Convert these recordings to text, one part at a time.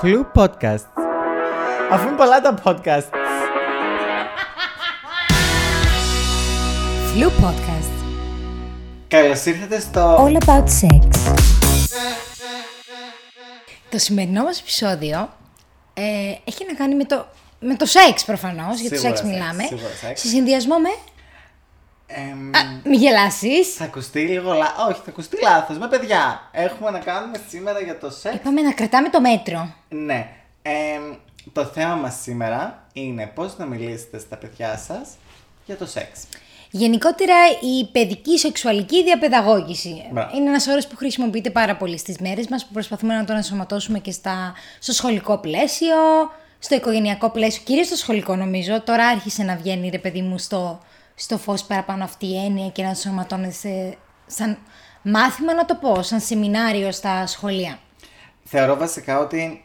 Φλου podcast. Αφού είναι πολλά τα podcast. Flu Podcast. Καλώς ήρθατε στο... All about sex. Το σημερινό μας επεισόδιο ε, έχει να κάνει με το, με το σεξ προφανώς, για το Σίγουρα σεξ σεξ, μιλάμε. σίγουρα σεξ. Σε συνδυασμό με... Εμ, Α, μη γελάσεις. Θα ακουστεί λίγο λάθος. Όχι, θα ακουστεί λάθος. Με παιδιά, έχουμε να κάνουμε σήμερα για το σεξ. Είπαμε να κρατάμε το μέτρο. Ναι. Εμ, το θέμα μας σήμερα είναι πώς να μιλήσετε στα παιδιά σας για το σεξ. Γενικότερα η παιδική σεξουαλική διαπαιδαγώγηση. Μπράβο. Είναι ένας όρος που χρησιμοποιείται πάρα πολύ στις μέρες μας, που προσπαθούμε να τον ενσωματώσουμε και στα, στο σχολικό πλαίσιο, στο οικογενειακό πλαίσιο, κυρίως στο σχολικό νομίζω. Τώρα άρχισε να βγαίνει ρε παιδί μου στο, στο φως παραπάνω αυτή η έννοια και να ενσωματώνεται σε, σαν μάθημα να το πω, σαν σεμινάριο στα σχολεία. Θεωρώ βασικά ότι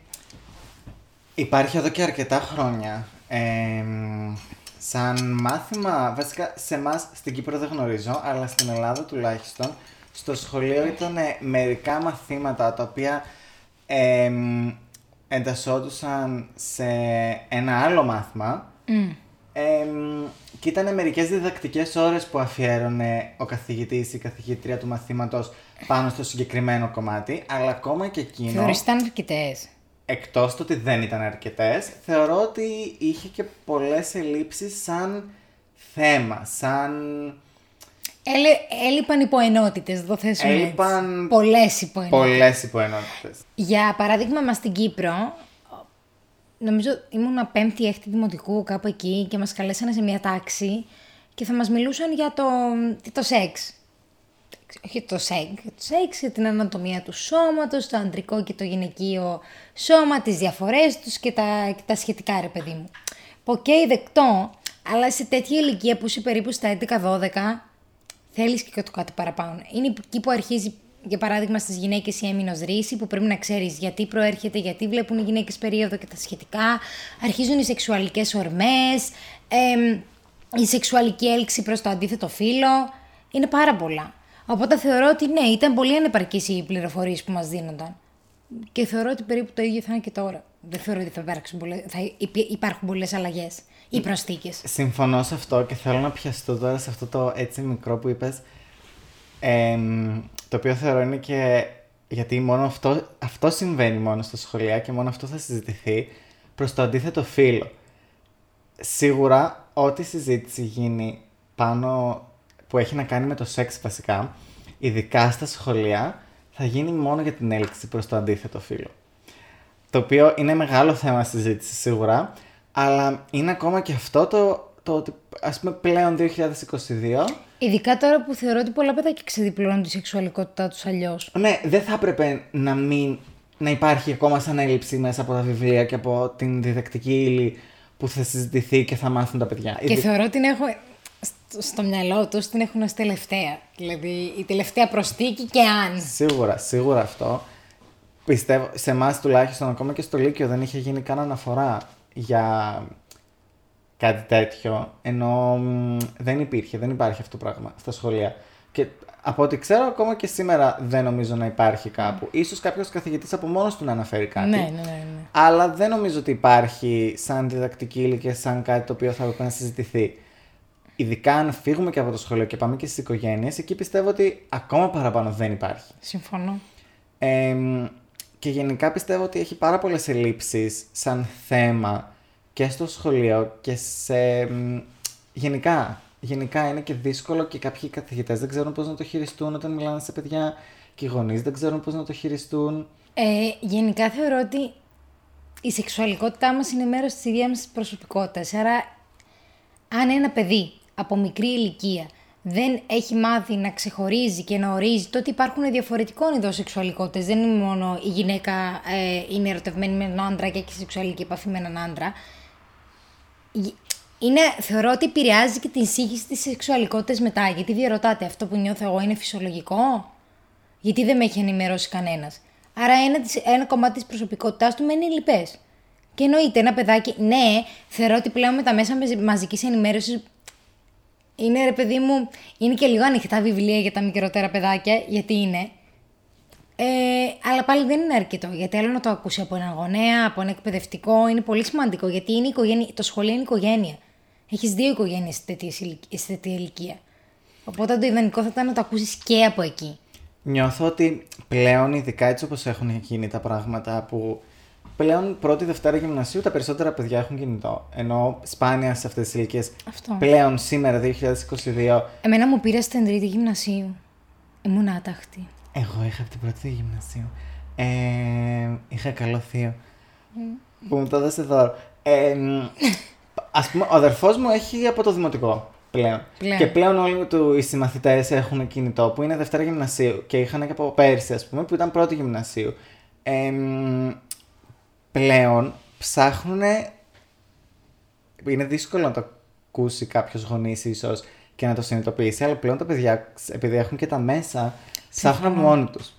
υπάρχει εδώ και αρκετά χρόνια εμ, σαν μάθημα, βασικά σε εμάς στην Κύπρο δεν γνωρίζω, αλλά στην Ελλάδα τουλάχιστον, στο σχολείο ήταν μερικά μαθήματα τα οποία εμ, εντασσόντουσαν σε ένα άλλο μάθημα εμ, και ήταν μερικές διδακτικές ώρες που αφιέρωνε ο καθηγητής ή η καθηγήτρια του μαθήματος πάνω στο συγκεκριμένο κομμάτι, αλλά ακόμα και εκείνο Θεωρείς ήταν αρκετές. εκτός του ότι δεν ήταν αρκετές, θεωρώ ότι είχε και πολλές ελλείψεις σαν θέμα, σαν... Έλε, έλειπαν υποενότητες, το θέσουμε Έλειπαν έτσι. Πολλές υποενότητες. Πολλές υποενότητες. Για παράδειγμα, μας στην Κύπρο, νομίζω ήμουν πέμπτη, έκτη δημοτικού κάπου εκεί και μας καλέσανε σε μια τάξη και θα μας μιλούσαν για το, το σεξ. Όχι το σεξ, για το σεξ, για την ανατομία του σώματος, το αντρικό και το γυναικείο σώμα, τις διαφορές τους και τα, και τα σχετικά ρε παιδί μου. Οκ, δεκτό, αλλά σε τέτοια ηλικία που είσαι περίπου στα 11-12, θέλεις και το κάτι παραπάνω. Είναι εκεί που αρχίζει, για παράδειγμα, στις γυναίκες η έμμηνος ρύση, που πρέπει να ξέρεις γιατί προέρχεται, γιατί βλέπουν οι γυναίκες περίοδο και τα σχετικά. Αρχίζουν οι σεξουαλικές ορμές, εμ, η σεξουαλική έλξη προς το αντίθετο φύλλο. Είναι πάρα πολλά. Οπότε θεωρώ ότι ναι, ήταν πολύ ανεπαρκείς οι πληροφορίες που μας δίνονταν. Και θεωρώ ότι περίπου το ίδιο θα είναι και τώρα. Δεν θεωρώ ότι θα, υπάρξουν πολλές, θα υπη- υπάρχουν πολλές αλλαγές ή προσθήκες. Συμφωνώ σε αυτό και θέλω να πιαστώ τώρα σε αυτό το έτσι μικρό που είπες, εμ, το οποίο θεωρώ είναι και γιατί μόνο αυτό, αυτό συμβαίνει μόνο στα σχολεία και μόνο αυτό θα συζητηθεί προς το αντίθετο φύλλο. Σίγουρα ό,τι συζήτηση γίνει πάνω που έχει να κάνει με το σεξ βασικά, ειδικά στα σχολεία, θα γίνει μόνο για την έλξη προς το αντίθετο φύλλο. Το οποίο είναι μεγάλο θέμα συζήτησης σίγουρα, αλλά είναι ακόμα και αυτό το, το ότι ας πούμε πλέον 2022 Ειδικά τώρα που θεωρώ ότι πολλά παιδάκια ξεδιπλώνουν τη σεξουαλικότητά τους αλλιώς. Ναι, δεν θα έπρεπε να μην να υπάρχει ακόμα σαν έλλειψη μέσα από τα βιβλία και από την διδακτική ύλη που θα συζητηθεί και θα μάθουν τα παιδιά. Και Ειδι- θεωρώ την έχω στο, στο μυαλό τους την έχουν ως τελευταία. Δηλαδή η τελευταία προστίκη και αν. Σίγουρα, σίγουρα αυτό. Πιστεύω, σε εμάς τουλάχιστον, ακόμα και στο Λύκειο δεν είχε γίνει καν αναφορά για κάτι τέτοιο. Ενώ μ, δεν υπήρχε, δεν υπάρχει αυτό το πράγμα στα σχολεία. Και από ό,τι ξέρω, ακόμα και σήμερα δεν νομίζω να υπάρχει κάπου. Ίσως κάποιος καθηγητής από μόνος του να αναφέρει κάτι. Ναι, ναι, ναι. ναι. Αλλά δεν νομίζω ότι υπάρχει σαν διδακτική ύλη και σαν κάτι το οποίο θα έπρεπε να συζητηθεί. Ειδικά αν φύγουμε και από το σχολείο και πάμε και στις οικογένειες, εκεί πιστεύω ότι ακόμα παραπάνω δεν υπάρχει. Συμφωνώ. Εμ, και γενικά πιστεύω ότι έχει πάρα πολλές ελλείψεις σαν θέμα και στο σχολείο και σε... μ, γενικά. Γενικά είναι και δύσκολο και κάποιοι καθηγητές δεν ξέρουν πώς να το χειριστούν όταν μιλάνε σε παιδιά και οι γονείς δεν ξέρουν πώς να το χειριστούν. Ε, γενικά θεωρώ ότι η σεξουαλικότητά μας είναι μέρος της ίδιας μας προσωπικότητας. Άρα, αν ένα παιδί από μικρή ηλικία δεν έχει μάθει να ξεχωρίζει και να ορίζει το ότι υπάρχουν διαφορετικών ειδών σεξουαλικότητες, δεν είναι μόνο η γυναίκα ε, είναι ερωτευμένη με έναν άντρα και έχει σεξουαλική επαφή με έναν άντρα, είναι, θεωρώ ότι επηρεάζει και την σύγχυση της σεξουαλικότητας μετά. Γιατί διαρωτάτε, αυτό που νιώθω εγώ είναι φυσιολογικό; Γιατί δεν με έχει ενημερώσει κανένας. Άρα ένα, της- ένα κομμάτι της προσωπικότητάς του μένει λοιπέ. Και εννοείται ένα παιδάκι, ναι, θεωρώ ότι πλέον με τα μέσα μαζικής ενημέρωσης είναι ρε παιδί μου, είναι και λίγο ανοιχτά βιβλία για τα μικρότερα παιδάκια, γιατί είναι. Ε, αλλά πάλι δεν είναι αρκετό. Γιατί άλλο να το ακούσει από έναν γονέα, από ένα εκπαιδευτικό. Είναι πολύ σημαντικό. Γιατί είναι η οικογένεια, το σχολείο είναι οικογένεια. Έχεις δύο οικογένειες σε τέτοια ηλικία. Οπότε το ιδανικό θα ήταν να το ακούσεις και από εκεί. Νιώθω ότι πλέον, ειδικά έτσι όπως έχουν γίνει τα πράγματα, που πλέον πρώτη Δευτέρα γυμνασίου τα περισσότερα παιδιά έχουν κινητό. Ενώ σπάνια σε αυτές τις ηλικίες. Αυτό. Πλέον σήμερα, 2022. Εμένα μου πήρε στην τρίτη γυμνασίου. Ήμουν άταχτη. Εγώ είχα από την πρώτη γυμνασίου. Ε, είχα καλό θείο. Που μου το έδωσε δώρο. Ε, ας πούμε, ο αδερφός μου έχει από το δημοτικό πλέον. Πλέον. Και πλέον όλοι του οι συμμαθητές έχουν κινητό που είναι Δευτέρα γυμνασίου και είχαν και από πέρσι, ας πούμε, που ήταν πρώτη γυμνασίου. Ε, πλέον ψάχνουν. Είναι δύσκολο να το ακούσει κάποιος γονείς ίσως και να το συνειδητοποιήσει, αλλά πλέον τα παιδιά, επειδή έχουν και τα μέσα, ψάχνουν από μόνοι τους.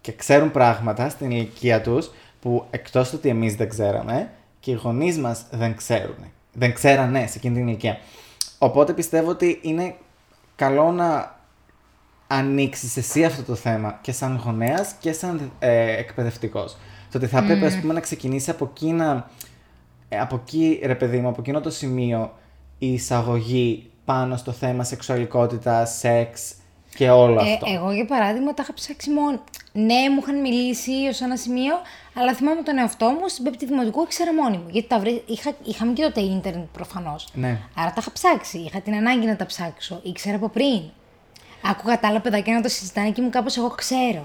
Και ξέρουν πράγματα στην ηλικία τους που εκτός του ότι εμείς δεν ξέραμε και οι γονείς μας δεν ξέρουν. Δεν ξέρανε σε εκείνη την ηλικία. Οπότε πιστεύω ότι είναι καλό να ανοίξεις εσύ αυτό το θέμα και σαν γονέας και σαν ε, εκπαιδευτικός. Το ότι θα πρέπει, ας πούμε, να ξεκινήσει από εκεί, να- ε, από εκεί, ρε παιδί μου, από εκείνο το σημείο η εισαγωγή πάνω στο θέμα σεξουαλικότητα, σεξ και όλο αυτό. Ε, εγώ για παράδειγμα τα είχα ψάξει μόνο. Ναι, μου είχαν μιλήσει ως ένα σημείο, αλλά θυμάμαι τον εαυτό μου στην πέμπτη δημοτικού ήξερα μόνη μου. Γιατί τα βρε... είχα... είχαμε και τότε ίντερνετ προφανώς. Ναι. Άρα τα είχα ψάξει. Είχα την ανάγκη να τα ψάξω. Ήξερα από πριν. Άκουγα τα άλλα παιδάκια να το συζητάνε και μου κάπως εγώ ξέρω.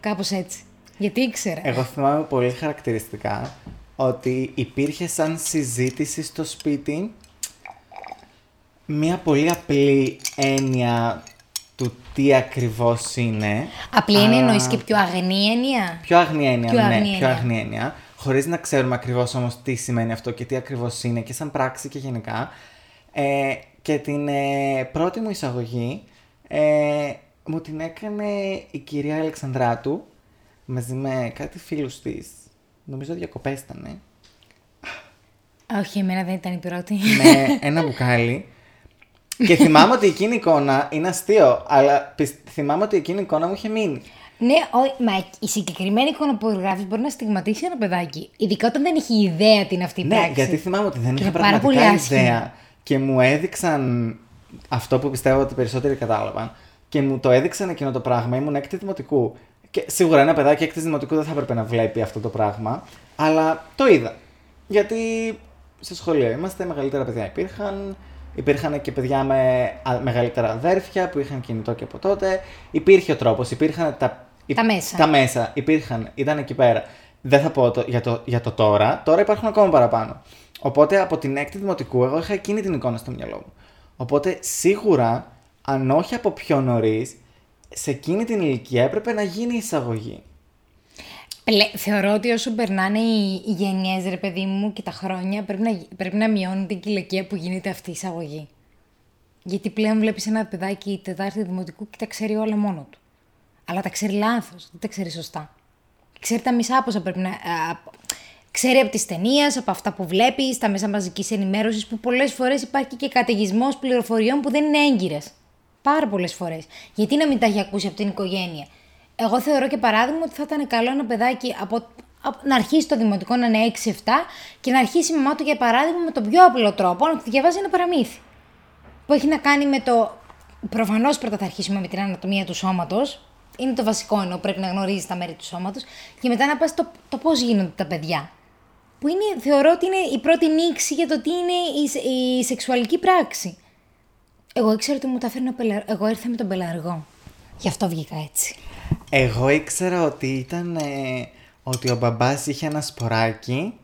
Κάπως έτσι. Γιατί ήξερα. Εγώ θυμάμαι πολύ χαρακτηριστικά ότι υπήρχε σαν συζήτηση στο σπίτι μία πολύ απλή έννοια του τι ακριβώς είναι. Απλή αλλά- είναι εννοείς και πιο αγνή έννοια; Πιο αγνή έννοια, Πιο ναι, αγνή πιο έννοια. αγνή έννοια. Χωρίς να ξέρουμε ακριβώς όμως τι σημαίνει αυτό και τι ακριβώς είναι και σαν πράξη και γενικά. Ε, και την ε, πρώτη μου εισαγωγή ε, μου την έκανε η κυρία Αλεξανδράτου μαζί με κάτι φίλους της. Νομίζω διακοπές ήταν. Όχι, εμένα δεν ήταν η πρώτη. με ένα μπουκάλι. Και θυμάμαι ότι εκείνη η εικόνα είναι αστείο, αλλά πισ- θυμάμαι ότι εκείνη η εικόνα μου είχε μείνει. Ναι, ο, μα η συγκεκριμένη εικόνα που γράφεις μπορεί να στιγματίσει ένα παιδάκι. Ειδικά όταν δεν έχει ιδέα τι είναι αυτή η Ναι, πράξη. γιατί θυμάμαι ότι δεν Και είχα είναι πάρα πραγματικά πολύ άσχημο. ιδέα και μου έδειξαν αυτό που πιστεύω ότι οι περισσότεροι κατάλαβαν και μου το έδειξαν εκείνο το πράγμα. Ήμουν έκτη δημοτικού. Και σίγουρα ένα παιδάκι έκτη δημοτικού δεν θα έπρεπε να βλέπει αυτό το πράγμα, αλλά το είδα. Γιατί στο σχολείο είμαστε, μεγαλύτερα παιδιά υπήρχαν. Υπήρχαν και παιδιά με α- μεγαλύτερα αδέρφια που είχαν κινητό και από τότε. Υπήρχε ο τρόπος, υπήρχαν τα, Τα μέσα. Τα μέσα υπήρχαν, ήταν εκεί πέρα. Δεν θα πω το, για, το, για το τώρα. Τώρα υπάρχουν ακόμα παραπάνω. Οπότε από την έκτη δημοτικού, εγώ είχα εκείνη την εικόνα στο μυαλό μου. Οπότε σίγουρα, αν όχι από πιο νωρίς, σε εκείνη την ηλικία έπρεπε να γίνει η εισαγωγή. Πλε- θεωρώ ότι όσο περνάνε οι, οι γενιές, ρε παιδί μου, και τα χρόνια, πρέπει να, πρέπει να μειώνεται και η ηλικία που γίνεται αυτή η εισαγωγή. Γιατί πλέον βλέπεις ένα παιδάκι τετάρτη δημοτικού και τα ξέρει όλα μόνο του. Αλλά τα ξέρει λάθος, δεν τα ξέρει σωστά. Ξέρει τα μισά πόσα πρέπει να. α, ξέρει από τις ταινίες, από αυτά που βλέπεις, στα μέσα μαζικής ενημέρωσης, που πολλές φορές υπάρχει και καταιγισμός πληροφοριών που δεν είναι έγκυρες. Πάρα πολλές φορές. Γιατί να μην τα έχει ακούσει από την οικογένεια; Εγώ θεωρώ και παράδειγμα ότι θα ήταν καλό ένα παιδάκι από, από- να αρχίσει το δημοτικό να είναι 6-7 και να αρχίσει η μαμά του για παράδειγμα με τον πιο απλό τρόπο να του διαβάζει ένα παραμύθι. Που έχει να κάνει με το. Προφανώς πρώτα θα αρχίσουμε με την ανατομία του σώματος. Είναι το βασικό ενώ πρέπει να γνωρίζεις τα μέρη του σώματος. Και μετά να πας το, το πώς γίνονται τα παιδιά. Που είναι, θεωρώ ότι είναι η πρώτη νήξη για το τι είναι η, σε- η σεξουαλική πράξη. Εγώ ήξερα ότι μου τα φέρνει ο πελα... Εγώ ήρθα με τον πελαργό. Γι' αυτό βγήκα έτσι. Εγώ ήξερα ότι ήταν ε, ότι ο μπαμπάς είχε ένα σποράκι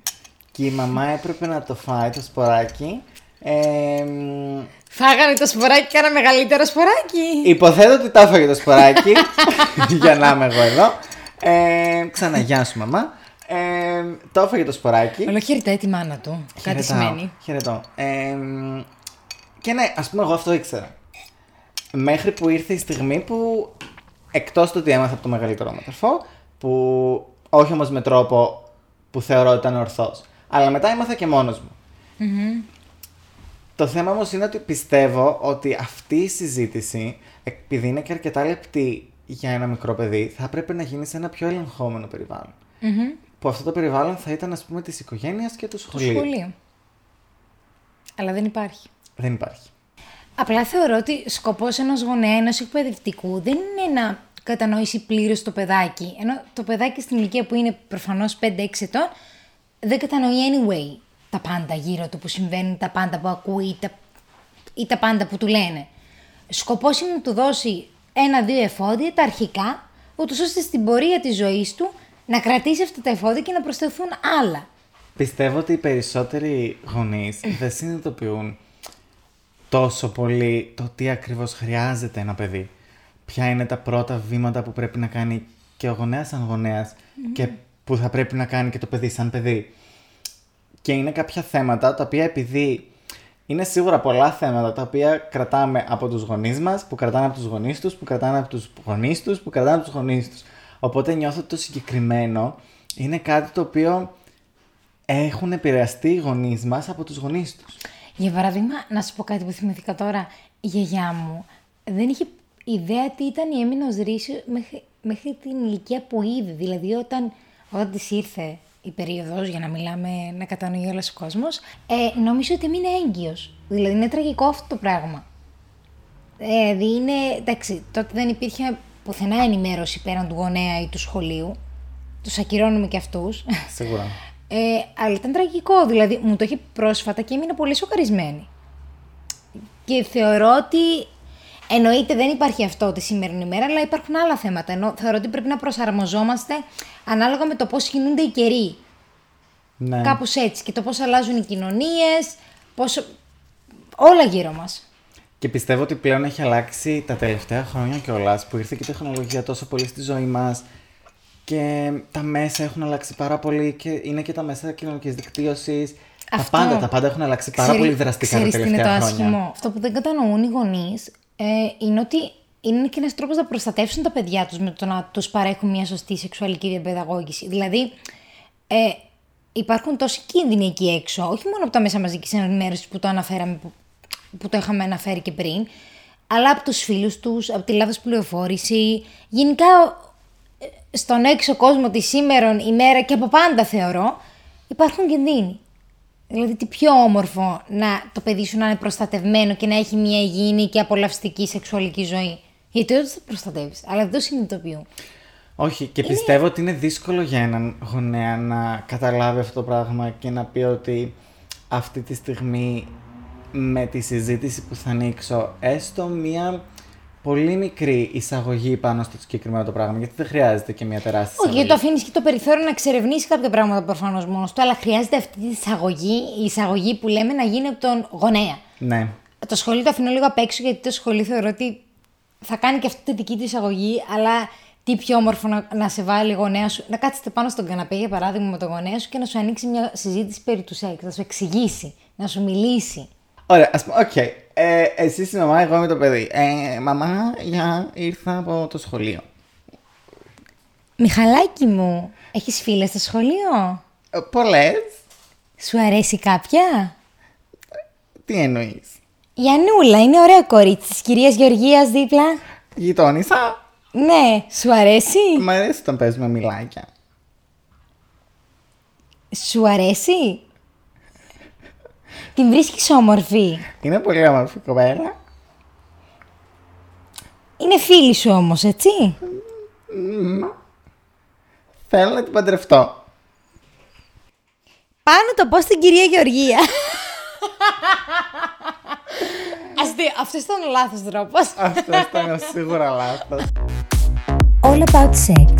και η μαμά έπρεπε να το φάει το σποράκι. Ε, μ, Φάγανε το σποράκι και ένα μεγαλύτερο σποράκι. Υποθέτω ότι το έφαγε το σποράκι για να είμαι εγώ εδώ. Ε, ξανά, γεια σου μαμά. Ε, το έφαγε το σποράκι. Όλο χαιρετάει τη μάνα του. Κάτι Χαιρετάω, σημαίνει. Χαιρετώ. Ε, και ναι, ας πούμε εγώ αυτό ήξερα. Μέχρι που ήρθε η στιγμή που εκτός του ότι έμαθα από το μεγαλύτερό μου αδερφό, που όχι όμως με τρόπο που θεωρώ ότι ήταν ορθός, αλλά μετά έμαθα και μόνος μου. Το θέμα όμως είναι ότι πιστεύω ότι αυτή η συζήτηση, επειδή είναι και αρκετά λεπτή για ένα μικρό παιδί θα έπρεπε να γίνει σε ένα πιο ελεγχόμενο περιβάλλον. Μμμ. Που αυτό το περιβάλλον θα ήταν, ας πούμε, της οικογένειας και του Το σχολείου. σχολείο. Αλλά δεν υπάρχει. Δεν υπάρχει. Απλά θεωρώ ότι σκοπός ενός γονέα, ενός εκπαιδευτικού, δεν είναι να κατανοήσει πλήρως το παιδάκι. Ενώ το παιδάκι στην ηλικία που είναι προφανώς 5-6 ετών, δεν κατανοεί anyway τα πάντα γύρω του που συμβαίνουν, τα πάντα που ακούει ή τα, ή τα πάντα που του λένε. Σκοπός είναι να του δώσει ένα-δύο εφόδια, τα αρχικά, ούτως ώστε στην πορεία της ζωής του να κρατήσει αυτά τα εφόδια και να προσθεθούν άλλα. Πιστεύω ότι οι περισσότεροι γονείς δεν συνειδητοποιούν τόσο πολύ το τι ακριβώς χρειάζεται ένα παιδί. Ποια είναι τα πρώτα βήματα που πρέπει να κάνει και ο γονέας σαν γονέας και που θα πρέπει να κάνει και το παιδί σαν παιδί. Και είναι κάποια θέματα τα οποία επειδή είναι σίγουρα πολλά θέματα τα οποία κρατάμε από τους γονείς μας, που κρατάνε από τους γονείς τους, που κρατάνε από τους γονείς τους, που κρατάνε από τους γονείς τους. Οπότε νιώθω ότι το συγκεκριμένο είναι κάτι το οποίο έχουν επηρεαστεί οι γονείς μας από τους γονείς τους. Για παράδειγμα, να σου πω κάτι που θυμηθήκα τώρα. Η γιαγιά μου δεν είχε ιδέα τι ήταν η έμεινος ρίσιο μέχρι, μέχρι την ηλικία που είδε. Δηλαδή, όταν, όταν της ήρθε η περίοδος, για να μιλάμε, να κατανοεί όλος ο κόσμος, ε, νόμιζε ότι έμεινε έγκυος. Δηλαδή, είναι τραγικό αυτό το πράγμα. Ε, Δηλαδή, είναι, εντάξει, τότε δεν υπήρχε πουθενά ενημέρωση πέραν του γονέα ή του σχολείου. Τους ακυρώνουμε και αυτούς. Σίγουρα. Ε, αλλά ήταν τραγικό, δηλαδή μου το είχε πρόσφατα και έμεινα πολύ σοκαρισμένη. Και θεωρώ ότι εννοείται δεν υπάρχει αυτό τη σημερινή ημέρα, αλλά υπάρχουν άλλα θέματα. Ενώ θεωρώ ότι πρέπει να προσαρμοζόμαστε ανάλογα με το πώς κινούνται οι καιροί. Ναι. Κάπως έτσι. Και το πώς αλλάζουν οι κοινωνίες, πώς... όλα γύρω μας. Και πιστεύω ότι πλέον έχει αλλάξει τα τελευταία χρόνια κιόλας που ήρθε και η τεχνολογία τόσο πολύ στη ζωή μας. Και τα μέσα έχουν αλλάξει πάρα πολύ και είναι και τα μέσα κοινωνικής δικτύωσης. Τα Αυτό. πάντα, τα πάντα έχουν αλλάξει πάρα Ξέρει- πολύ δραστικά τα ξέρεις τι είναι τελευταία το χρόνια. άσχημο; Αυτό που δεν κατανοούν οι γονείς ε, είναι ότι είναι και ένας τρόπος να προστατεύσουν τα παιδιά τους με το να τους παρέχουν μια σωστή σεξουαλική διαπαιδαγώγηση. Δηλαδή, ε, υπάρχουν τόσοι κίνδυνοι εκεί έξω, όχι μόνο από τα μέσα μαζικής ενημέρωσης που το αναφέραμε, που, που το είχαμε αναφέρει και πριν, αλλά από τους φίλους τους, από τη λάθος πληροφόρηση. Γενικά, ε, στον έξω κόσμο της σήμερον ημέρα και από πάντα θεωρώ, υπάρχουν κινδύνοι. Δηλαδή, τι πιο όμορφο να το παιδί σου να είναι προστατευμένο και να έχει μια υγιεινή και απολαυστική σεξουαλική ζωή. Γιατί όντω θα προστατεύεις, αλλά δεν το συνειδητοποιούν. Όχι, και πιστεύω ότι είναι δύσκολο για έναν γονέα να καταλάβει αυτό το πράγμα και να πει ότι αυτή τη στιγμή με τη συζήτηση που θα ανοίξω, έστω μία πολύ μικρή εισαγωγή πάνω στο συγκεκριμένο το πράγμα, γιατί δεν χρειάζεται και μία τεράστια Όχι, εισαγωγή. γιατί το αφήνεις και το περιθώριο να εξερευνήσει κάποια πράγματα προφανώς μόνος του, αλλά χρειάζεται αυτή η εισαγωγή, η εισαγωγή που λέμε να γίνει από τον γονέα. Ναι. Το σχολείο το αφήνω λίγο απ' έξω γιατί το σχολείο θεωρώ ότι θα κάνει και αυτή τη δική του εισαγωγή, αλλά τι πιο όμορφο να, να σε βάλει η γονέα σου, να κάτσετε πάνω στον καναπέ για παράδειγμα με τον γονέα σου και να σου ανοίξει μια συζήτηση περί του σεξ, να σου εξηγήσει, να σου μιλήσει. Ωραία, ας πούμε, οκ. Ε, εσύ η μαμά, εγώ με το παιδί. Ε, μαμά, για, ήρθα από το σχολείο. Μιχαλάκι μου, έχεις φίλες στο σχολείο; Ε, πολλές. Σου αρέσει κάποια; Τι εννοείς; Η Ανούλα είναι ωραίο κορίτσι της κυρίας Γεωργίας δίπλα. Γειτόνισσα. Ναι, σου αρέσει; Μ' αρέσει όταν παίζουμε μιλάκια. Σου αρέσει; Την βρίσκεις όμορφη. Είναι πολύ όμορφη κοπέλα. Είναι φίλη σου όμως, έτσι; Θέλω να την παντρευτώ. Πάνω το πω στην κυρία Γεωργία. Αστείο, αυτός ήταν ο λάθος τρόπος. Αυτός ήταν σίγουρα λάθος. All about sex.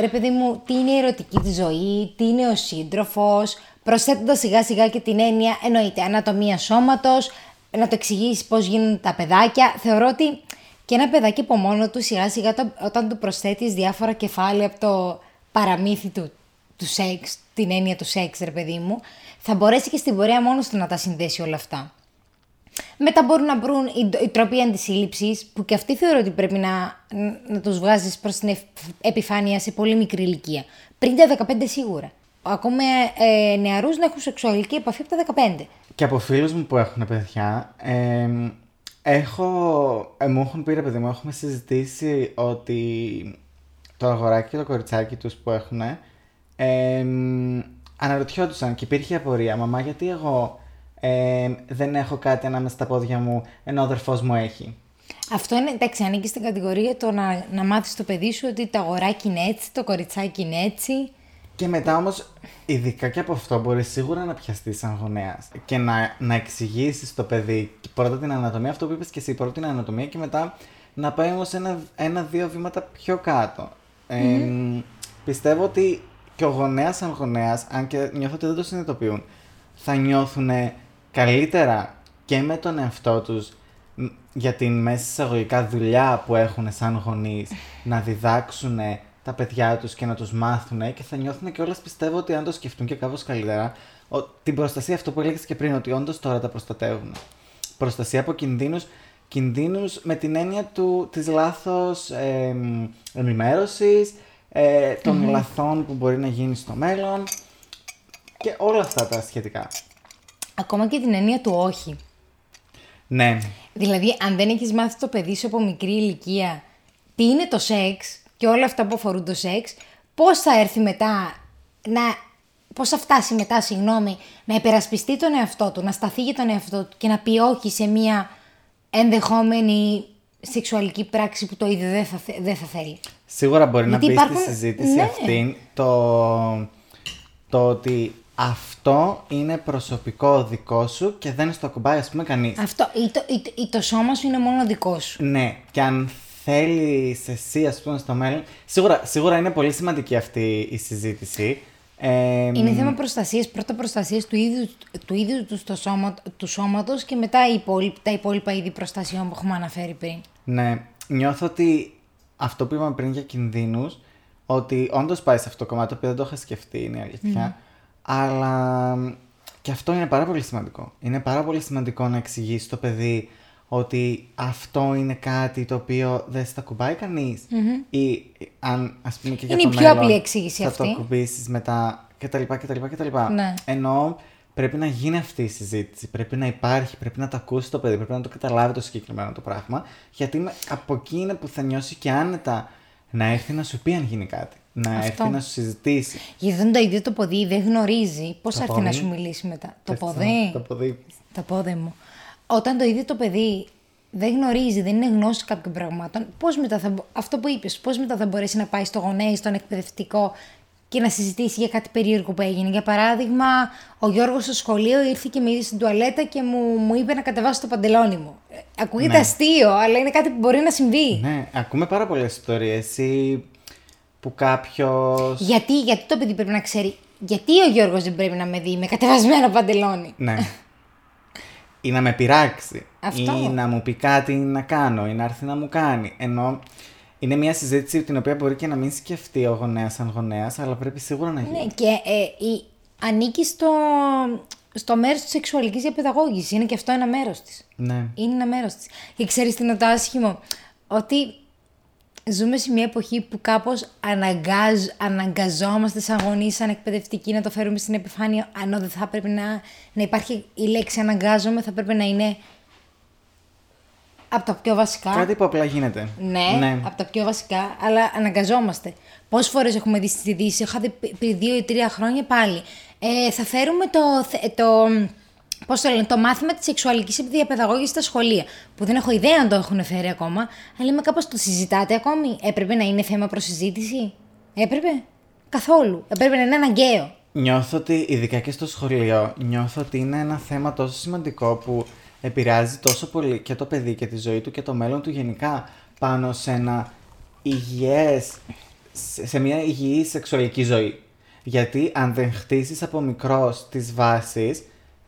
Ρε παιδί μου, τι είναι η ερωτική της ζωή, τι είναι ο σύντροφος, προσθέτοντας σιγά σιγά και την έννοια, εννοείται, ανατομία σώματος, να το εξηγήσει πώς γίνουν τα παιδάκια. Θεωρώ ότι και ένα παιδάκι από μόνο του σιγά σιγά όταν- όταν του προσθέτεις διάφορα κεφάλαια από το παραμύθι του, του σεξ, την έννοια του σεξ, ρε παιδί μου, θα μπορέσει και στην πορεία μόνος του να τα συνδέσει όλα αυτά. Μετά μπορούν να βρουν οι, οι τρόποι αντισύλληψης, που και αυτοί θεωρώ ότι πρέπει να, να τους βγάζεις προς την εφ- επιφάνεια σε πολύ μικρή ηλικία. Πριν τα 15 σίγουρα. Ακόμα ε, νεαρούς να έχουν σεξουαλική επαφή από τα 15. Και από φίλους μου που έχουν παιδιά, ε, Έχω, ε, μου έχουν πει ρε παιδί μου, έχουμε συζητήσει ότι το αγοράκι και το κοριτσάκι τους που έχουν ε, αναρωτιόντουσαν και υπήρχε απορία. Μαμά, γιατί εγώ ε, δεν έχω κάτι ανάμεσα στα πόδια μου ενώ ο αδερφός μου έχει. Αυτό είναι, εντάξει, ανήκει στην κατηγορία το να, να μάθεις το παιδί σου ότι το αγοράκι είναι έτσι, το κοριτσάκι είναι έτσι. Και μετά όμως, ειδικά και από αυτό, μπορείς σίγουρα να πιαστείς σαν γονέας και να, να εξηγήσεις το παιδί πρώτα την ανατομία, αυτό που είπες και εσύ, πρώτα την ανατομία και μετά να πάει όμως ένα, ένα-δύο βήματα πιο κάτω. Ε, πιστεύω ότι και ο γονέας σαν γονέας, αν και νιώθω ότι δεν το συνειδητοποιούν, θα νιώθουν καλύτερα και με τον εαυτό τους για την μέσα εισαγωγικά δουλειά που έχουν σαν γονείς να διδάξουν τα παιδιά τους και να τους μάθουν και θα νιώθουν και όλες πιστεύω ότι αν το σκεφτούν και κάπως καλύτερα ο, την προστασία αυτό που έλεγες και πριν ότι όντως τώρα τα προστατεύουν. Προστασία από κινδύνους, κινδύνους με την έννοια του, της λάθος ε, ενημέρωσης, ε, των λαθών που μπορεί να γίνει στο μέλλον και όλα αυτά τα σχετικά. Ακόμα και την έννοια του όχι. Ναι. Δηλαδή, αν δεν έχεις μάθει το παιδί σου από μικρή ηλικία τι είναι το σεξ και όλα αυτά που αφορούν το σεξ, πώς θα έρθει μετά να. Πώς θα φτάσει μετά, συγγνώμη, να υπερασπιστεί τον εαυτό του, να σταθεί για τον εαυτό του και να πει όχι σε μια ενδεχόμενη σεξουαλική πράξη που το ίδιο δεν θα, δεν θα θέλει. Σίγουρα μπορεί Γιατί να πει υπάρχουν- στη συζήτηση Ναι. αυτή το, το ότι αυτό είναι προσωπικό δικό σου και δεν στο ακουμπάει ας πούμε κανείς. Αυτό, ή το, ή, το- ή το σώμα σου είναι μόνο δικό σου. Ναι, και αν θέλει εσύ, ας πούμε, στο μέλλον. Σίγουρα, σίγουρα είναι πολύ σημαντική αυτή η συζήτηση. Ε, Είναι θέμα προστασίας, πρώτα προστασίας του ίδιου του, ίδιου του, στο σώμα, του σώματος και μετά οι υπόλοιποι- τα υπόλοιπα είδη προστασιών που έχουμε αναφέρει πριν. Ναι, νιώθω ότι αυτό που είπαμε πριν για κινδύνους, ότι όντως πάει σε αυτό το κομμάτι, το οποίο δεν το είχα σκεφτεί, είναι η αλήθεια. Αλλά και αυτό είναι πάρα πολύ σημαντικό. Είναι πάρα πολύ σημαντικό να εξηγήσει το παιδί ότι αυτό είναι κάτι το οποίο δεν στα κουμπάει κανείς; Ή αν, ας πούμε και για Είναι το η πιο μέλλον, απλή εξήγηση θα αυτή. το ακουμπήσεις μετά κτλ. κτλ, κτλ. Ναι. Ενώ πρέπει να γίνει αυτή η συζήτηση, πρέπει να υπάρχει, πρέπει να το ακούσει το παιδί, πρέπει να το καταλάβει το συγκεκριμένο το πράγμα. Γιατί με- από εκεί είναι που θα νιώσει και άνετα να έρθει να σου πει αν γίνει κάτι. Να Αυτό. έρθει να σου συζητήσει. Γιατί δεν το ίδιο το ποδί δεν γνωρίζει πώς Το θα έρθει να πόδι. σου μιλήσει μετά. Το Έτσι, ποδί. Το ποδί. Τα πόδια μου. Όταν το ίδιο το παιδί δεν γνωρίζει, δεν είναι γνώση κάποιων πραγμάτων, πώς μετά θα, μπο- αυτό που είπες, πώς μετά θα μπορέσει να πάει στο γονέι, στον εκπαιδευτικό και να συζητήσει για κάτι περίεργο που έγινε. Για παράδειγμα, ο Γιώργος στο σχολείο ήρθε και με είδε στην τουαλέτα και μου, μου είπε να κατεβάσω το παντελόνι μου. Ε, Ακούγεται Ναι. αστείο, αλλά είναι κάτι που μπορεί να συμβεί. Ναι, ακούμε πάρα πολλές ιστορίες ή που κάποιο. Γιατί, γιατί το παιδί πρέπει να ξέρει, γιατί ο Γιώργος δεν πρέπει να με δει με κατεβασμένο παντελόνι; Ναι. ή να με πειράξει. Αυτό. Ή να μου πει κάτι να κάνω. Ή να έρθει να μου κάνει. Ενώ είναι μια συζήτηση την οποία μπορεί και να μην σκεφτεί ο γονέας σαν γονέας, αλλά πρέπει σίγουρα να γίνει. Ναι, και ε, η, ανήκει στο, στο μέρος της σεξουαλικής διαπαιδαγώγησης. Είναι και αυτό ένα μέρος της. Ναι. Είναι ένα μέρος της. Και ξέρεις τι είναι το άσχημο; Ότι ζούμε σε μια εποχή που κάπως αναγκάζ, αναγκαζόμαστε σαν γονείς, σαν εκπαιδευτικοί να το φέρουμε στην επιφάνεια. Αν δεν θα πρέπει να, να υπάρχει η λέξη αναγκάζομαι, θα πρέπει να είναι από τα πιο βασικά. Κάτι που απλά γίνεται. Ναι, από τα πιο βασικά, αλλά αναγκαζόμαστε. Πόσες φορές έχουμε δει στις ειδήσεις, είχα δει π- πριν δύο ή τρία χρόνια πάλι. Ε, θα φέρουμε το, θε- το, πώς το, λένε, το μάθημα της σεξουαλικής διαπαιδαγώγησης στα σχολεία. Που δεν έχω ιδέα αν το έχουν φέρει ακόμα, αλλά είμαι κάπως το συζητάτε ακόμη; Έπρεπε να είναι θέμα προσυζήτηση. Έπρεπε; Καθόλου. Έπρεπε να είναι αναγκαίο. Νιώθω ότι, ειδικά και στο σχολείο, νιώθω ότι είναι ένα θέμα τόσο σημαντικό που επηρεάζει τόσο πολύ και το παιδί και τη ζωή του και το μέλλον του γενικά πάνω σε ένα υγιές, σε σε μια υγιή σεξουαλική ζωή. Γιατί αν δεν χτίσεις από μικρός τις βάσεις,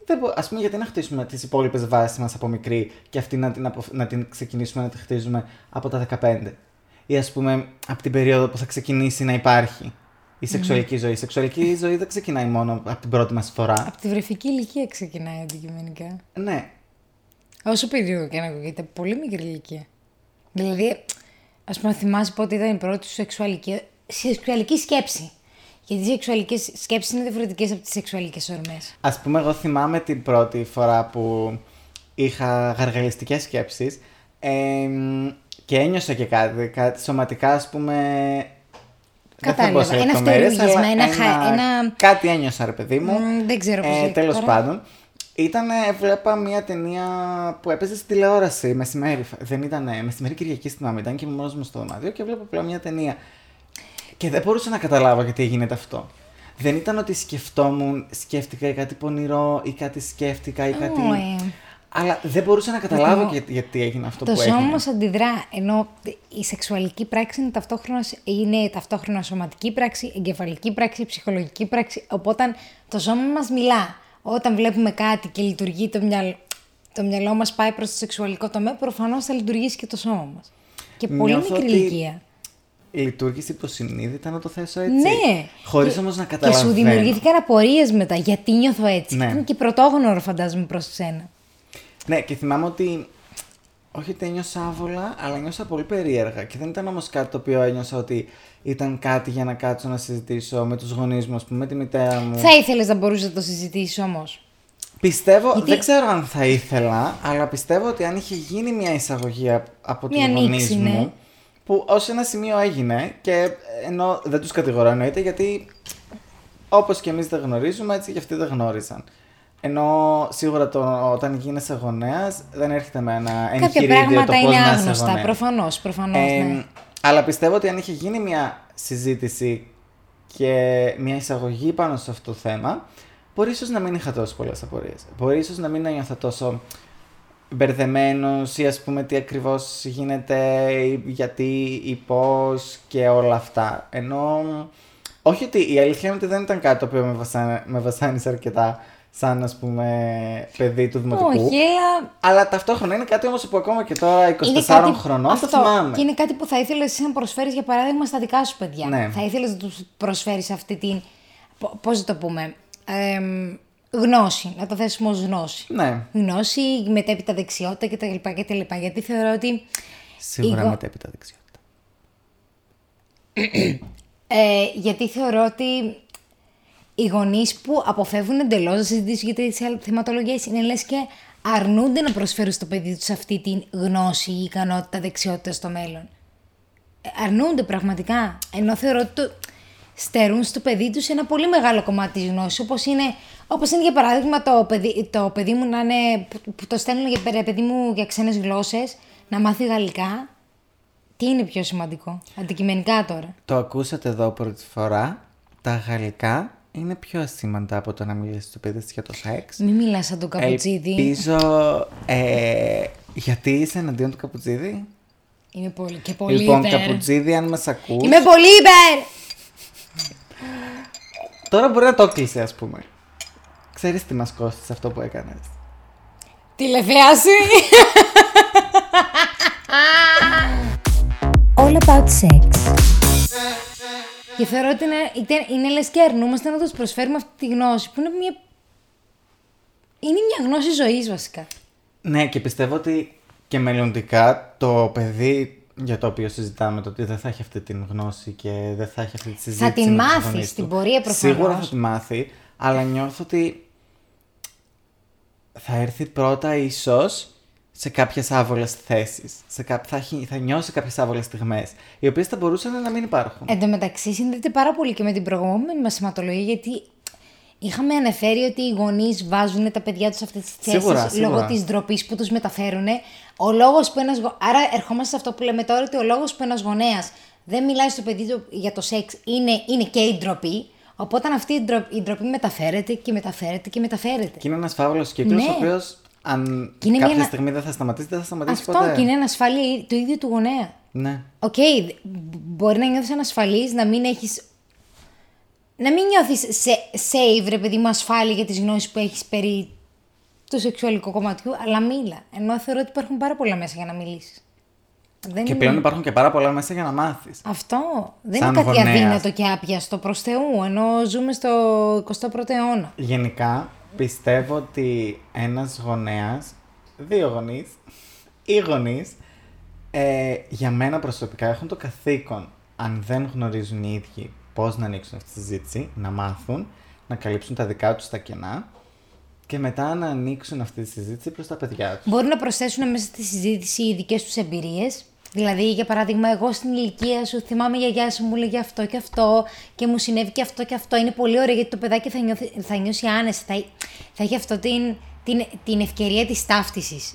δεν μπο- ας πούμε γιατί να χτίσουμε τις υπόλοιπες βάσεις μας από μικρή και αυτή να την, απο- να την ξεκινήσουμε να τη χτίζουμε από τα 15. Ή ας πούμε από την περίοδο που θα ξεκινήσει να υπάρχει η σεξουαλική ζωή. Η σεξουαλική ζωή δεν ξεκινάει μόνο από την πρώτη μας φορά. Από τη βρεφική ηλικία ξεκινάει αντικειμενικά. Ναι, Όσο περίεργο και να ακούγεται, πολύ μικρή ηλικία. Δηλαδή, ας πούμε, θυμάσαι πότε ήταν η πρώτη σου σεξουαλική, σεξουαλική σκέψη; Γιατί οι σεξουαλικές σκέψεις είναι διαφορετικές από τις σεξουαλικές ορμές. Ας πούμε, εγώ θυμάμαι την πρώτη φορά που είχα γαργαλιστικές σκέψεις ε, και ένιωσα και κάτι, κάτι σωματικά ας πούμε δεν θα πω Κατάλαβα. σε Ένα λεπτομέρειες, φτερούγισμα, αλλά ένα χα- ένα- Κάτι ένιωσα ρε παιδί μου. Μμ, δεν ξέρω πώς Ε, λέγεται τέλος τώρα. πάντων. Ήταν, βλέπα μια ταινία που έπαιζε στη τηλεόραση μεσημέρι. Δεν ήταν μεσημέρι Κυριακή στην μάμα, ήταν και μόνος μου στο δωμάτιο και βλέπω απλά μια ταινία. Και δεν μπορούσα να καταλάβω γιατί γίνεται αυτό. Δεν ήταν ότι σκεφτόμουν, σκέφτηκα ή κάτι πονηρό ή κάτι σκέφτηκα ή κάτι. Ω, ε. Αλλά δεν μπορούσα να καταλάβω Εγώ- και γιατί έγινε αυτό Το που σώμα έγινε. μας αντιδρά, ενώ η σεξουαλική πράξη είναι ταυτόχρονα, είναι ταυτόχρονα σωματική πράξη, εγκεφαλική πράξη, ψυχολογική πράξη, οπότε το σώμα μας μιλά. Όταν βλέπουμε κάτι και λειτουργεί το μυαλό, το μυαλό μας πάει προς το σεξουαλικό τομέα, προφανώς θα λειτουργήσει και το σώμα μας. Και πολύ Νιώθω μικρή ότι ηλικία. Λειτουργήσε υποσυνείδητα να το θέσω έτσι. Ναι. Χωρίς Και- όμως να Και σου καταλαβαίνω. δημιουργήθηκαν απορίες μετά. Γιατί νιώθω έτσι. Ναι. Ήταν και πρωτόγνωρο φαντάζομαι προς σένα. Ναι, και θυμάμαι ότι. Όχι ότι ένιωσα άβολα, αλλά νιώσα πολύ περίεργα. Και δεν ήταν όμως κάτι το οποίο ένιωσα ότι ήταν κάτι για να κάτσω να συζητήσω με τους γονείς μου, ας πούμε, με τη μητέρα μου. Θα ήθελες να μπορούσες να το συζητήσεις όμως; Πιστεύω, Γιατί- δεν ξέρω αν θα ήθελα, αλλά πιστεύω ότι αν είχε γίνει μια εισαγωγή απ- από Μια τους γονείς ανοίξη, ναι. Μου, που ως ένα σημείο έγινε και ενώ δεν τους κατηγορώ εννοείται γιατί όπως και εμείς δεν γνωρίζουμε έτσι και αυτοί δεν γνώρισαν. Ενώ σίγουρα το, όταν γίνεσαι γονέας δεν έρχεται με ένα Κάποια εγχειρίδιο το πράγματα πώς είναι να είσαι άγνωστα. γονέας. Προφανώς, προφανώς, Ε, ναι. Αλλά πιστεύω ότι αν είχε γίνει μια συζήτηση και μια εισαγωγή πάνω σε αυτό το θέμα, μπορεί ίσως να μην είχα τόσο πολλές απορίες. Μπορεί ίσως να μην νιώθω τόσο μπερδεμένος ή ας πούμε τι ακριβώς γίνεται, ή γιατί ή πώς και όλα αυτά. Ενώ, όχι ότι η αλήθεια είναι ότι δεν ήταν κάτι το οποίο με, βασά, με βασάνισε αρκετά σαν ας πούμε παιδί του δημοτικού. Όχι, αλλά Αλλά ταυτόχρονα είναι κάτι όμως που ακόμα και τώρα 24 είναι κάτι... χρονών αυτό, το θυμάμαι. Και είναι κάτι που θα ήθελες να προσφέρεις για παράδειγμα στα δικά σου παιδιά. Ναι. Θα ήθελες να τους προσφέρεις αυτή την. Πώς να το πούμε. εμ, γνώση. Να το θέσουμε ως γνώση. Ναι, Γνώση, μετέπειτα δεξιότητα κτλ. κτλ. Γιατί θεωρώ ότι. σίγουρα Εγώ- μετέπειτα δεξιότητα. Ε, γιατί θεωρώ ότι οι γονείς που αποφεύγουν εντελώς να συζητήσουν για τέτοιε θεματολογίες είναι λες και αρνούνται να προσφέρουν στο παιδί τους αυτή την γνώση ή ικανότητα, δεξιότητας στο μέλλον. Ε, αρνούνται πραγματικά. Ενώ θεωρώ ότι το στερούν στο παιδί τους ένα πολύ μεγάλο κομμάτι της γνώσης. Όπως είναι, όπως είναι για παράδειγμα το παιδί, το παιδί μου να είναι, που, που το στέλνουν για παι- παιδί μου για ξένες γλώσσες, να μάθει γαλλικά. Τι είναι πιο σημαντικό, αντικειμενικά τώρα; Το ακούσατε εδώ πρώτη φορά. Τα γαλλικά είναι πιο ασήμαντα από το να μιλήσεις στο παιδί σας για το σεξ. Μην μιλάς σαν τον Καπουτσίδη. Ελπίζω. Ε, γιατί είσαι εναντίον του Καπουτσίδη. Είμαι πολύ και πολύ λοιπόν, υπέρ. Καπουτσίδη, αν μας ακούς Είμαι πολύ υπέρ! Τώρα μπορεί να το κλείσει, ας πούμε. Ξέρεις τι μας κόστησε αυτό που έκανες. Τηλεθέαση! All about sex. Και θεωρώ ότι είναι, είτε- είναι λες και αρνούμαστε να τους προσφέρουμε αυτή τη γνώση που είναι μια... Είναι μια γνώση ζωής βασικά. Ναι, και πιστεύω ότι και μελλοντικά το παιδί για το οποίο συζητάμε, το ότι δεν θα έχει αυτή την γνώση και δεν θα έχει αυτή τη συζήτηση. την με τους μάθεις γονείς στην του. πορεία προφανώς. Σίγουρα θα τη μάθει, αλλά νιώθω ότι θα έρθει πρώτα ίσως σε κάποιες άβολες θέσεις. Σε κά... θα, έχει... θα νιώσει κάποιες άβολες στιγμές, οι οποίες θα μπορούσαν να μην υπάρχουν. Εν τω μεταξύ συνδέεται πάρα πολύ και με την προηγούμενη μας σηματολογία γιατί είχαμε αναφέρει ότι οι γονείς βάζουν τα παιδιά τους σε αυτές τις Σίγουρα, θέσεις σίγουρα. λόγω της ντροπής που τους μεταφέρουν. Ο λόγος που ένας... γο- Άρα ερχόμαστε σε αυτό που λέμε τώρα ότι ο λόγος που ένας γονέας δεν μιλάει στο παιδί του για το σεξ είναι, είναι και η ντροπή. Οπότε αυτή η ντροπή, η ντροπή μεταφέρεται και μεταφέρεται και μεταφέρεται. Και είναι ένας φαύλος κύκλος, Ναι. ο οποίος αν Και είναι κάποια μια- στιγμή δεν θα σταματήσει, δεν θα σταματήσει Αυτό ποτέ. και είναι ανασφάλεια του ίδιου του γονέα. Ναι. Οκ, δ- μπορεί να νιώθεις ανασφαλής, να μην έχεις... Να μην νιώθεις σε safe, ρε παιδί μου, ασφάλεια για τις γνώσεις που έχεις περί του σεξουαλικού κομματιού, αλλά μίλα. Ενώ θεωρώ ότι υπάρχουν πάρα πολλά μέσα για να μιλήσεις. Δεν Και είναι... πλέον υπάρχουν και πάρα πολλά μέσα για να μάθεις. Αυτό δεν Σαν είναι κάτι γονέας. αδύνατο και άπιαστο προς Θεού, ενώ ζούμε στο 21ο αιώνα. Γενικά πιστεύω ότι ένας γονέας, δύο γονείς ή γονείς, ε, για μένα προσωπικά έχουν το καθήκον, αν δεν γνωρίζουν οι ίδιοι πώς να ανοίξουν αυτή τη συζήτηση, να μάθουν, να καλύψουν τα δικά τους τα κενά και μετά να ανοίξουν αυτή τη συζήτηση προς τα παιδιά τους. Μπορούν να προσθέσουν μέσα στη συζήτηση οι δικές τους εμπειρίες. Δηλαδή, για παράδειγμα, εγώ στην ηλικία σου θυμάμαι η γιαγιά σου μου λέγε αυτό και αυτό και μου συνέβη και αυτό και αυτό. Είναι πολύ ωραίο γιατί το παιδάκι θα, νιώθει, θα νιώσει άνεση, θα, θα έχει αυτό την, την, την ευκαιρία της ταύτισης.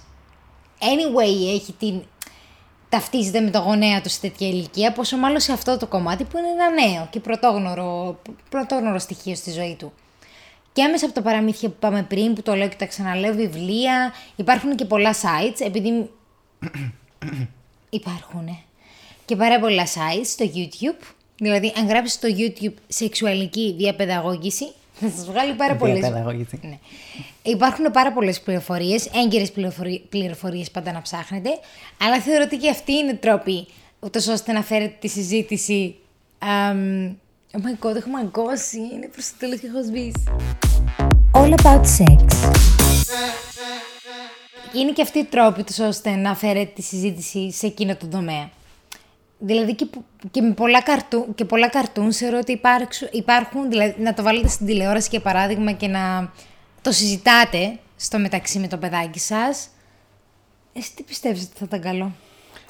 Anyway, έχει την, ταυτίζεται με το γονέα του σε τέτοια ηλικία, πόσο μάλλον σε αυτό το κομμάτι που είναι ένα νέο και πρωτόγνωρο, πρωτόγνωρο στοιχείο στη ζωή του. Και άμεσα από τα παραμύθια που πάμε πριν, που το λέω και τα ξαναλέω, βιβλία, υπάρχουν και πολλά sites, επειδή υπάρχουν και πάρα πολλά sites στο YouTube. Δηλαδή, αν γράψεις στο YouTube σεξουαλική διαπαιδαγώγηση, θα σας βγάλει πάρα πολλέ. Διαπαιδαγώγηση. Ναι. Υπάρχουν πάρα πολλές πληροφορίες, έγκαιρε πληροφορίες πάντα να ψάχνετε. Αλλά θεωρώ ότι και αυτοί είναι τρόποι, ούτως ώστε να φέρετε τη συζήτηση. Um, oh my god, έχω μαγκώσει. Είναι προς το τέλος και έχω σβήσει. All about sex. Είναι και αυτοί οι τρόποι τους ώστε να φέρετε τη συζήτηση σε εκείνο το τομέα. Δηλαδή και, που- και με πολλά, καρτού, και πολλά καρτούν θεωρώ ότι υπάρξου- υπάρχουν, δηλαδή να το βάλετε στην τηλεόραση για παράδειγμα και να το συζητάτε στο μεταξύ με το παιδάκι σας. Εσύ τι πιστεύεις ότι θα ήταν καλό;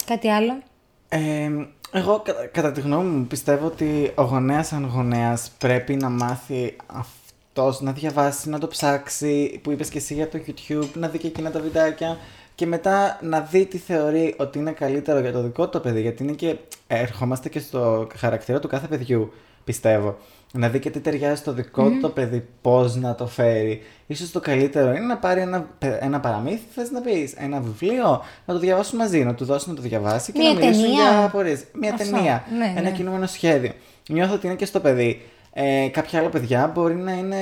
Κάτι άλλο; Ε, εγώ κα- κατά τη γνώμη μου πιστεύω ότι ο γονέας σαν γονέας πρέπει να μάθει αυτός να διαβάσει, να το ψάξει, που είπες και εσύ για το YouTube, να δει και εκείνα τα βιντεάκια και μετά να δει τι θεωρεί ότι είναι καλύτερο για το δικό του παιδί, γιατί είναι και ε, ερχόμαστε και στο χαρακτήρα του κάθε παιδιού, πιστεύω. Να δει και τι ταιριάζει στο δικό του το παιδί, πώς να το φέρει. Ίσως το καλύτερο είναι να πάρει ένα, πε- ένα παραμύθι, θες να πεις, ένα βιβλίο, να το διαβάσουν μαζί, να του δώσουν να το διαβάσει και Μία να μιλήσουν ταινία. για απορίες. Μία Αυτό, ταινία, ναι, ένα ναι. κινούμενο σχέδιο. Νιώθω ότι είναι και στο παιδί. Ε, κάποια άλλα παιδιά μπορεί να είναι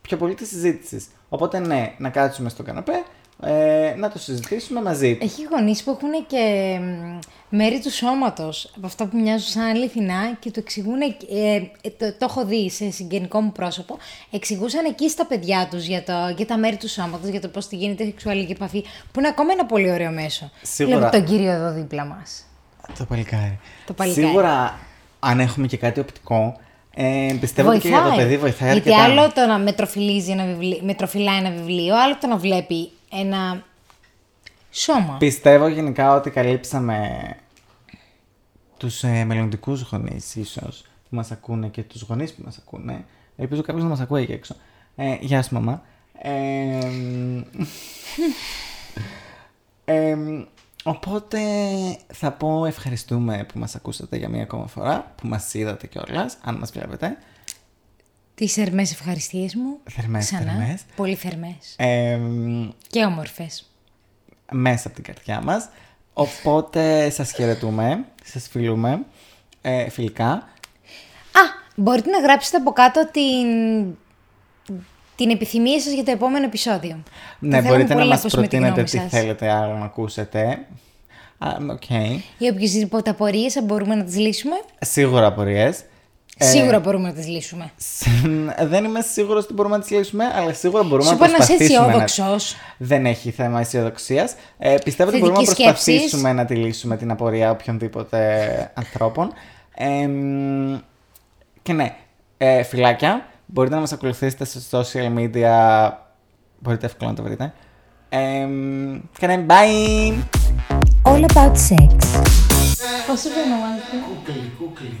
πιο πολύ της συζήτησης. Οπότε ναι, να κάτσουμε στο καναπέ, ε, να το συζητήσουμε μαζί. Έχει γονείς που έχουν και μ, μέρη του σώματος από αυτά που μοιάζουν σαν αληθινά και το εξηγούν, ε, ε, το, το έχω δει σε συγγενικό μου πρόσωπο, εξηγούσαν εκεί στα παιδιά τους για, το, για τα μέρη του σώματος, για το πώς τη γίνεται η σεξουαλική επαφή, που είναι ακόμα ένα πολύ ωραίο μέσο. Σίγουρα. Βλέπω τον κύριο εδώ δίπλα μας. Το παλικάρι. Το παλικάρι. Σίγουρα, αν έχουμε και κάτι οπτικό, ε, πιστεύω ότι και για το παιδί βοηθάει Γιατί αρκετά. άλλο το να μετροφιλίζει ένα βιβλίο, μετροφυλάει ένα βιβλίο, άλλο το να βλέπει ένα σώμα. Πιστεύω γενικά ότι καλύψαμε τους ε, μελλοντικούς γονείς ίσως που μας ακούνε και τους γονείς που μας ακούνε. Ελπίζω κάποιος να μας ακούει εκεί έξω. Ε, γεια σου μαμά. Ε, ε, οπότε θα πω ευχαριστούμε που μας ακούσατε για μία ακόμα φορά, που μας είδατε κιόλας, αν μας βλέπετε. Τις θερμές ευχαριστίες μου. Θερμές, ξανά. θερμές. Πολύ θερμές. Ε, Και όμορφες. μέσα από την καρδιά μας. Οπότε σας χαιρετούμε, σας φιλούμε ε, φιλικά. Α, μπορείτε να γράψετε από κάτω την, την επιθυμία σας για το επόμενο επεισόδιο. Ναι, θέλουμε μπορείτε να πολύ μας ακούσουμε τη προτείνετε γνώμη τι σας. θέλετε άλλο να ακούσετε. Α, Οκ. Ή οποιασδήποτε απορίες μπορούμε να τις λύσουμε. Σίγουρα απορίες. Ε, Σίγουρα μπορούμε να τις λύσουμε. σ- Δεν είμαι σίγουρος ότι μπορούμε να τις λύσουμε, αλλά σίγουρα μπορούμε Σου να είπα να είσαι προσπαθήσουμε. αισιόδοξος. Δεν έχει θέμα αισιοδοξίας. Ε, πιστεύω ότι μπορούμε να Θετικής σκέψης. προσπαθήσουμε να τη λύσουμε την απορία οποιονδήποτε ανθρώπων. Ε, μ, και ναι, ε, φιλάκια. Μπορείτε να μας ακολουθήσετε σε social media. Μπορείτε εύκολα να το βρείτε. Ε, μ, και ναι, bye! All about sex. Πώς σου ονομάζεται; Κούκλι, κούκλι.